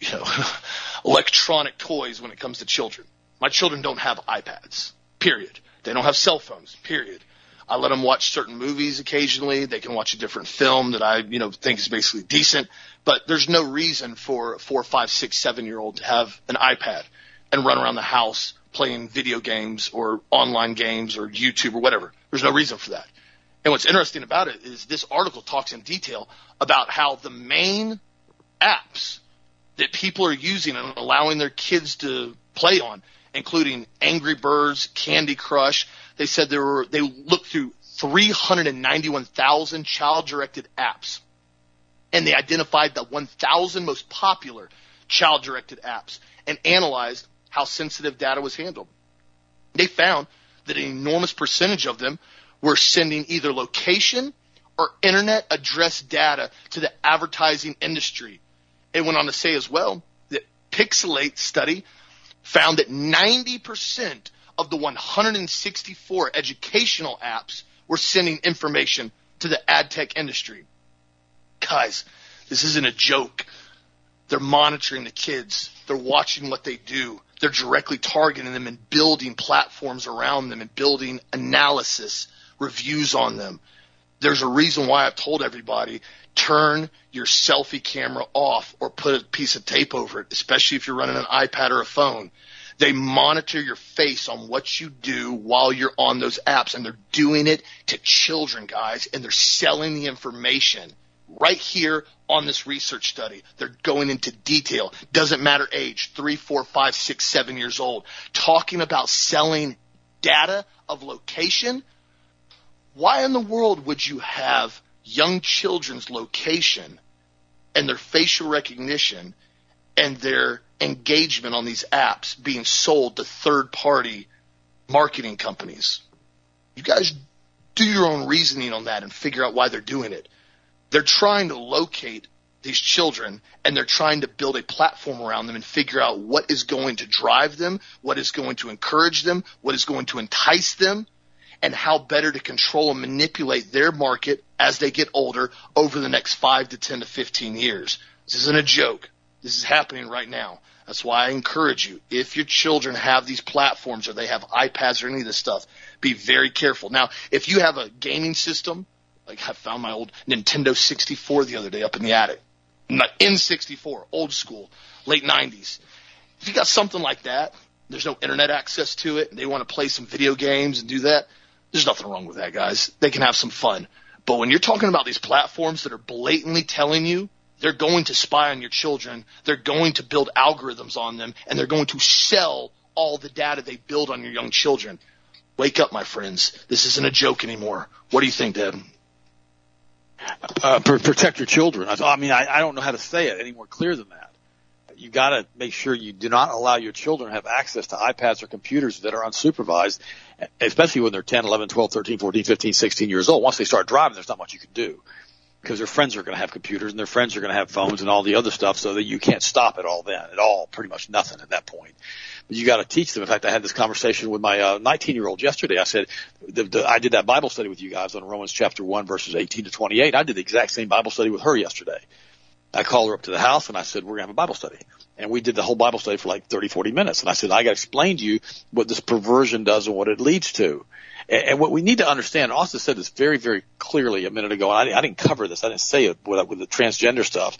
you know, *laughs* electronic toys when it comes to children. My children don't have iPads, period. They don't have cell phones, period. I let them watch certain movies occasionally. They can watch a different film that I, you know, think is basically decent. But there's no reason for a four, five, six, seven year old to have an iPad and run around the house playing video games or online games or YouTube or whatever. There's no reason for that. And what's interesting about it is this article talks in detail about how the main apps that people are using and allowing their kids to play on, including Angry Birds, Candy Crush. They said there were they looked through 391,000 child-directed apps, and they identified the 1,000 most popular child-directed apps and analyzed how sensitive data was handled. They found that an enormous percentage of them were sending either location or internet address data to the advertising industry it went on to say as well that Pixalate study found that 90% of the 164 educational apps were sending information to the ad tech industry. Guys, this isn't a joke. They're monitoring the kids. They're watching what they do. They're directly targeting them and building platforms around them and building analysis, reviews on them. There's a reason why I've told everybody turn your selfie camera off or put a piece of tape over it, especially if you're running an iPad or a phone. They monitor your face on what you do while you're on those apps and they're doing it to children, guys, and they're selling the information right here on this research study. They're going into detail. Doesn't matter age, three, four, five, six, seven years old. Talking about selling data of location. Why in the world would you have young children's location and their facial recognition and their engagement on these apps being sold to third party marketing companies? You guys do your own reasoning on that and figure out why they're doing it. They're trying to locate these children and they're trying to build a platform around them and figure out what is going to drive them, what is going to encourage them, what is going to entice them, and how better to control and manipulate their market as they get older over the next five to 10 to 15 years. This isn't a joke. This is happening right now. That's why I encourage you, if your children have these platforms or they have iPads or any of this stuff, be very careful. Now, if you have a gaming system, like I found my old Nintendo 64 the other day up in the attic, N64, old school, late 90s. If you got something like that, there's no internet access to it, and they want to play some video games and do that, there's nothing wrong with that, guys. They can have some fun. But when you're talking about these platforms that are blatantly telling you they're going to spy on your children, they're going to build algorithms on them, and they're going to sell all the data they build on your young children. Wake up, my friends. This isn't a joke anymore. What do you think, Dad? Uh, protect your children. I, mean, I, I don't know how to say it any more clear than that. You got to make sure you do not allow your children to have access to iPads or computers that are unsupervised, especially when they're 10, 11, 12, 13, 14, 15, 16 years old. Once they start driving, there's not much you can do because their friends are going to have computers and their friends are going to have phones and all the other stuff so that you can't stop it all then at all, pretty much nothing at that point. But you got to teach them. In fact, I had this conversation with my uh, 19 year old yesterday. I said, the, the, I did that Bible study with you guys on Romans chapter 1 verses 18 to 28. I did the exact same Bible study with her yesterday. I called her up to the house and I said, we're going to have a Bible study. And we did the whole Bible study for like 30, 40 minutes. And I said, I got to explain to you what this perversion does and what it leads to. And what we need to understand, Austin said this very, very clearly a minute ago, and I, didn't cover this. I didn't say it with, with the transgender stuff.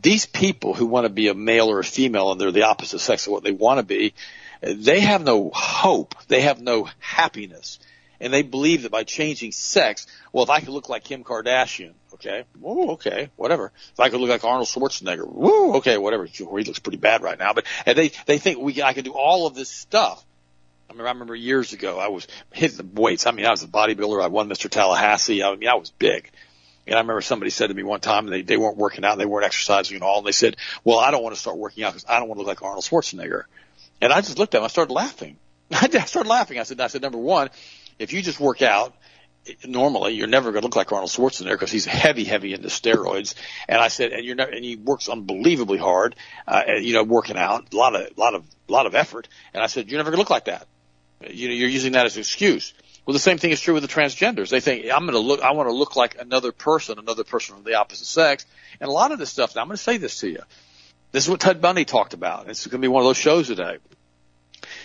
These people who want to be a male or a female and they're the opposite sex of what they want to be, they have no hope. They have no happiness. And they believe that by changing sex, well, if I could look like Kim Kardashian, okay, whoa, okay, whatever. If I could look like Arnold Schwarzenegger, whoa, okay, whatever. He looks pretty bad right now, but and they they think we I can do all of this stuff. I remember, I remember years ago, I was hitting the weights. I mean, I was a bodybuilder. I won Mr. Tallahassee. I mean, I was big. And I remember somebody said to me one time, they, they weren't working out, they weren't exercising at all. And they said, well, I don't want to start working out because I don't want to look like Arnold Schwarzenegger. And I just looked at him. I started laughing. *laughs* I started laughing. I said, I said, number one, if you just work out normally, you're never going to look like Arnold Schwarzenegger because he's heavy, heavy into steroids. And I said, and you're never, and he works unbelievably hard, uh, you know, working out, a lot of, lot of, a lot of effort. And I said, you're never going to look like that. You know, you're using that as an excuse. Well, the same thing is true with the transgenders. They think I'm going to look, I want to look like another person, another person of the opposite sex. And a lot of this stuff. Now I'm going to say this to you. This is what Ted Bundy talked about. It's going to be one of those shows today.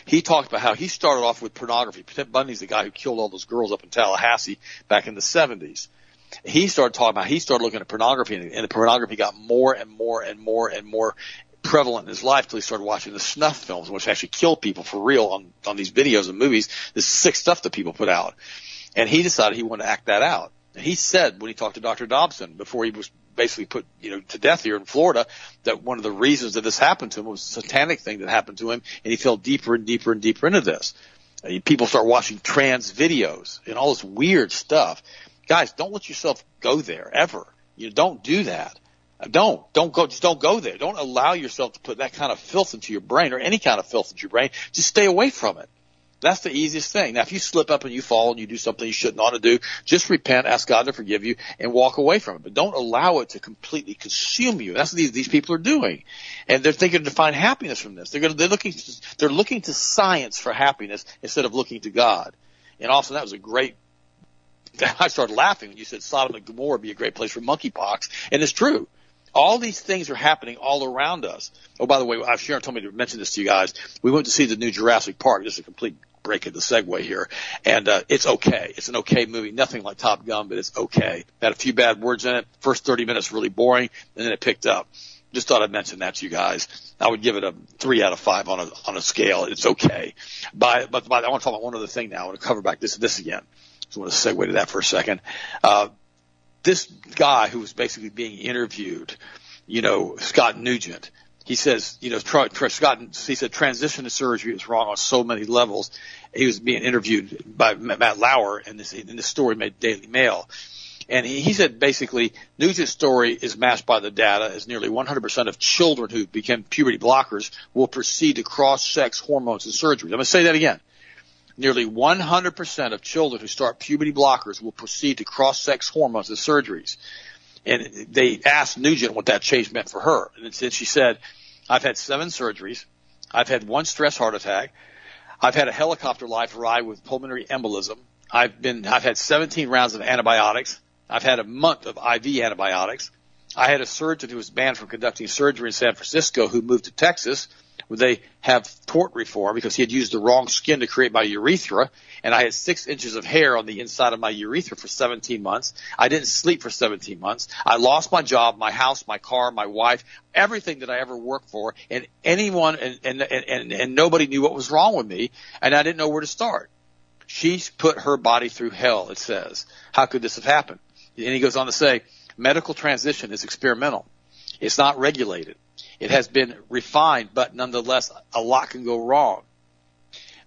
He talked about how he started off with pornography. Ted Bundy's the guy who killed all those girls up in Tallahassee back in the 70s. He started talking about he started looking at pornography and, and the pornography got more and more and more and more prevalent in his life till he started watching the snuff films, which actually kill people for real on, on these videos and movies. This sick stuff that people put out. And he decided he wanted to act that out. He said when he talked to Dr. Dobson before he was basically put, you know, to death here in Florida, that one of the reasons that this happened to him was a satanic thing that happened to him, and he fell deeper and deeper and deeper into this. Uh, people start watching trans videos and all this weird stuff. Guys, don't let yourself go there ever. You know, don't do that. Uh, don't. Don't go, just don't go there. Don't allow yourself to put that kind of filth into your brain or any kind of filth into your brain. Just stay away from it. That's the easiest thing. Now, if you slip up and you fall and you do something you shouldn't ought to do, just repent, ask God to forgive you, and walk away from it. But don't allow it to completely consume you. That's what these, these people are doing, and they're thinking to find happiness from this. They're going to, they're looking to, they're looking to science for happiness instead of looking to God. And also, that was a great. *laughs* I started laughing when you said Sodom and Gomorrah would be a great place for monkeypox, and it's true. All these things are happening all around us. Oh, by the way, Sharon told me to mention this to you guys. We went to see the new Jurassic Park. This is a complete break in the segue here. And, uh, it's okay. It's an okay movie. Nothing like Top Gun, but it's okay. Had a few bad words in it. First 30 minutes really boring, and then it picked up. Just thought I'd mention that to you guys. I would give it a three out of five on a, on a scale. It's okay. By, but by, I want to talk about one other thing now. I want to cover back this, this again. So I want to segue to that for a second. Uh, this guy who was basically being interviewed, you know, Scott Newgent, he says, you know, try, Scott, he said transition to surgery is wrong on so many levels. He was being interviewed by Matt Lauer, and this, and this story made Daily Mail. And he, he said basically, Newgent's story is matched by the data as nearly 100% of children who become puberty blockers will proceed to cross-sex hormones and surgery. I'm going to say that again. Nearly 100% of children who start puberty blockers will proceed to cross-sex hormones and surgeries. And they asked Newgent what that change meant for her. And she said, I've had seven surgeries. I've had one stress heart attack. I've had a helicopter life ride with pulmonary embolism. I've been, I've had 17 rounds of antibiotics. I've had a month of IV antibiotics. I had a surgeon who was banned from conducting surgery in San Francisco who moved to Texas where they have tort reform because he had used the wrong skin to create my urethra and I had six inches of hair on the inside of my urethra for 17 months. I didn't sleep for 17 months. I lost my job, my house, my car, my wife, everything that I ever worked for and anyone and, and, and, and nobody knew what was wrong with me and I didn't know where to start. She's put her body through hell, it says. How could this have happened? And he goes on to say, medical transition is experimental. It's not regulated. It has been refined, but nonetheless, a lot can go wrong.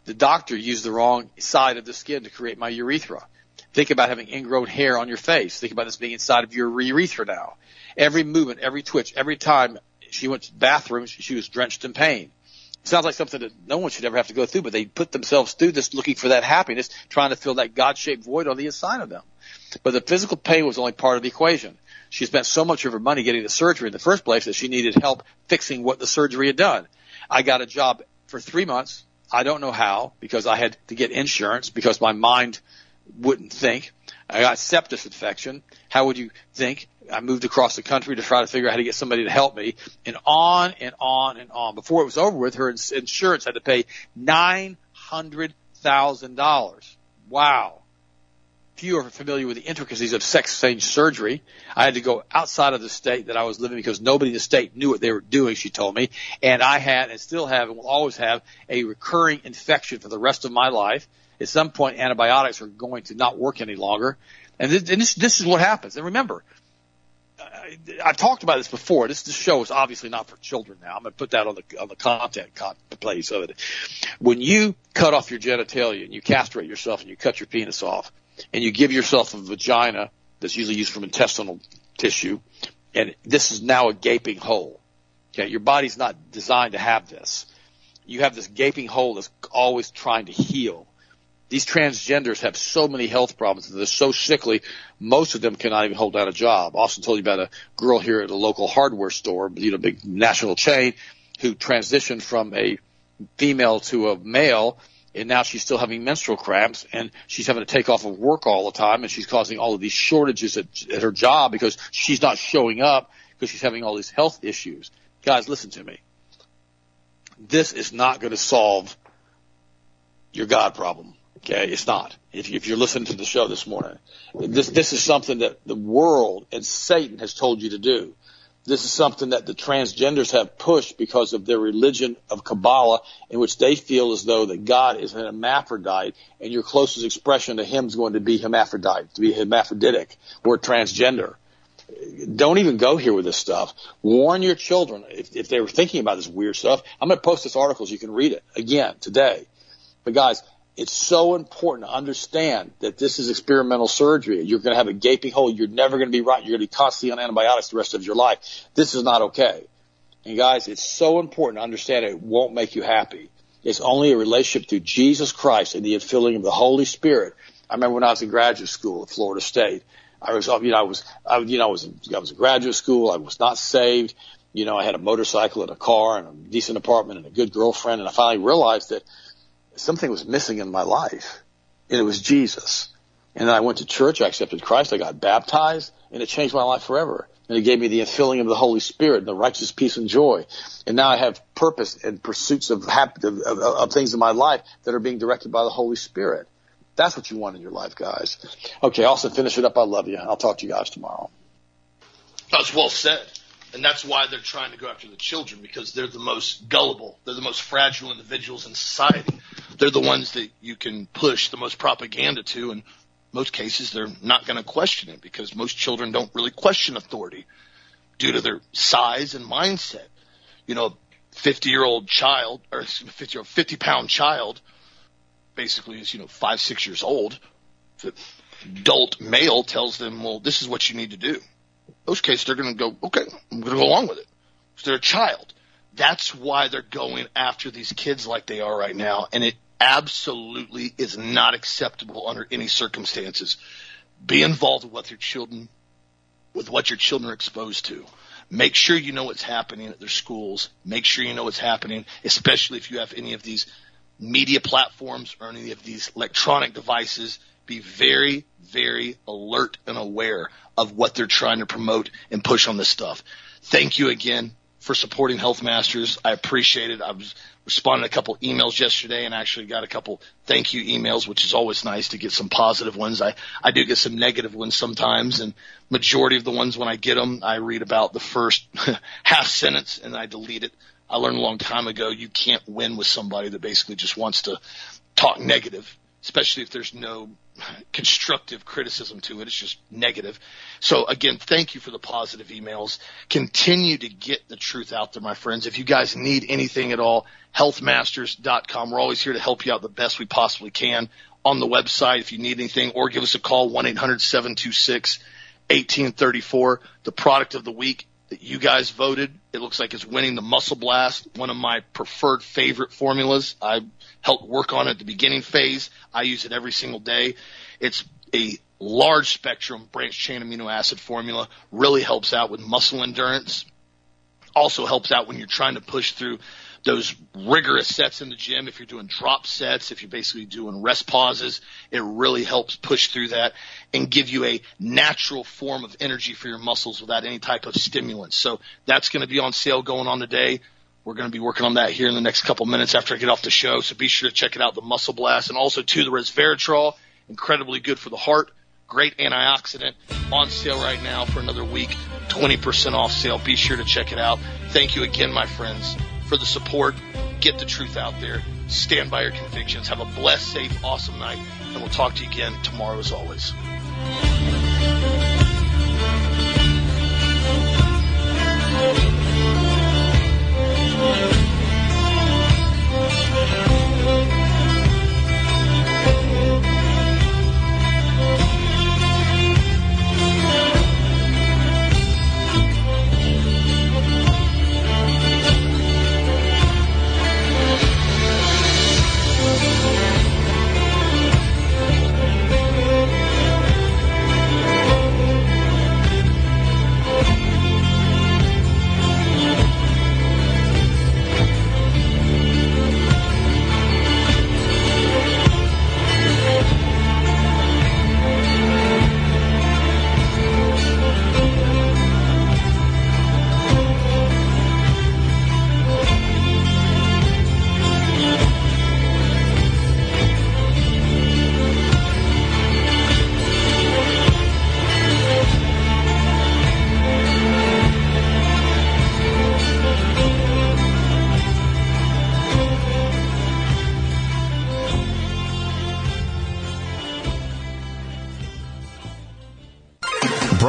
The doctor used the wrong side of the skin to create my urethra. Think about having ingrown hair on your face. Think about this being inside of your urethra now. Every movement, every twitch, every time she went to the bathroom, she was drenched in pain. It sounds like something that no one should ever have to go through, but they put themselves through this looking for that happiness, trying to fill that God-shaped void on the inside of them. But the physical pain was only part of the equation. She spent so much of her money getting the surgery in the first place that she needed help fixing what the surgery had done. I got a job for three months. I don't know how because I had to get insurance because my mind wouldn't think. I got sepsis infection. How would you think? I moved across the country to try to figure out how to get somebody to help me and on and on and on. Before it was over with, her insurance had to pay $900,000. Wow few are familiar with the intricacies of sex change surgery. I had to go outside of the state that I was living because nobody in the state knew what they were doing, she told me. And I had and still have and will always have a recurring infection for the rest of my life. At some point, antibiotics are going to not work any longer. And this, and this, this is what happens. And remember, I've talked about this before. This, this show is obviously not for children now. I'm going to put that on the on the content place of it. When you cut off your genitalia and you castrate yourself and you cut your penis off, and you give yourself a vagina that's usually used from intestinal tissue, and this is now a gaping hole. Okay, your body's not designed to have this. You have this gaping hole that's always trying to heal. These transgenders have so many health problems. They're so sickly, most of them cannot even hold down a job. Austin told you about a girl here at a local hardware store, you know, big national chain, who transitioned from a female to a male and now she's still having menstrual cramps and she's having to take off of work all the time and she's causing all of these shortages at, at her job because she's not showing up because she's having all these health issues. Guys, listen to me. This is not going to solve your God problem. Okay, it's not. If, if you're listening to the show this morning, this this is something that the world and Satan has told you to do. This is something that the transgenders have pushed because of their religion of Kabbalah, in which they feel as though that God is an hermaphrodite, and your closest expression to Him is going to be hermaphrodite, to be hermaphroditic or transgender. Don't even go here with this stuff. Warn your children if, if they were thinking about this weird stuff. I'm going to post this article so you can read it again today. But guys, it's so important to understand that this is experimental surgery. You're going to have a gaping hole. You're never going to be right. You're going to be constantly on antibiotics the rest of your life. This is not okay. And guys, it's so important to understand it won't make you happy. It's only a relationship through Jesus Christ and the infilling of the Holy Spirit. I remember when I was in graduate school at Florida State. I was, you know, I was, I, you know, I was, I was in graduate school. I was not saved. You know, I had a motorcycle and a car and a decent apartment and a good girlfriend. And I finally realized that something was missing in my life, and it was Jesus. And then I went to church, I accepted Christ, I got baptized, and it changed my life forever. And it gave me the infilling of the Holy Spirit and the righteous peace and joy. And now I have purpose and pursuits of, happy, of, of, of things in my life that are being directed by the Holy Spirit. That's what you want in your life, guys. Okay, also finish it up. I love you. I'll talk to you guys tomorrow. That's well said. And that's why they're trying to go after the children because they're the most gullible. They're the most fragile individuals in society they're the ones that you can push the most propaganda to and most cases they're not going to question it because most children don't really question authority due to their size and mindset. You know, a 50 year old child or 50 or 50 pound child basically is, you know, five, six years old. The adult male tells them, well, this is what you need to do. Most cases they're going to go, okay, I'm going to go along with it. they're a child. That's why they're going after these kids like they are right now. And it absolutely is not acceptable under any circumstances. Be involved with what your children, with what your children are exposed to. Make sure you know what's happening at their schools. Make sure you know what's happening, especially if you have any of these media platforms or any of these electronic devices. Be very, very alert and aware of what they're trying to promote and push on this stuff. Thank you again for supporting Health Masters. I appreciate it. I was responding to a couple emails yesterday and actually got a couple thank you emails, which is always nice to get some positive ones. I, I do get some negative ones sometimes and majority of the ones when I get them, I read about the first *laughs* half sentence and I delete it. I learned a long time ago you can't win with somebody that basically just wants to talk negative, especially if there's no constructive criticism to it. It's just negative. So again, thank you for the positive emails. Continue to get the truth out there, my friends. If you guys need anything at all, healthmasters.com. We're always here to help you out the best we possibly can on the website if you need anything or give us a call 1-800-726-1834. The product of the week that you guys voted. It looks like it's winning the Muscle Blast, one of my preferred favorite formulas. I helped work on it at the beginning phase. I use it every single day. It's a large spectrum branch chain amino acid formula, really helps out with muscle endurance. Also helps out when you're trying to push through those rigorous sets in the gym. If you're doing drop sets, if you're basically doing rest pauses, it really helps push through that and give you a natural form of energy for your muscles without any type of stimulant. So that's going to be on sale going on today. We're going to be working on that here in the next couple minutes after I get off the show. So be sure to check it out, the Muscle Blast, and also too the resveratrol, incredibly good for the heart, great antioxidant, on sale right now for another week, 20% off sale. Be sure to check it out. Thank you again, my friends, for the support. Get the truth out there. Stand by your convictions. Have a blessed, safe, awesome night, and we'll talk to you again tomorrow as always.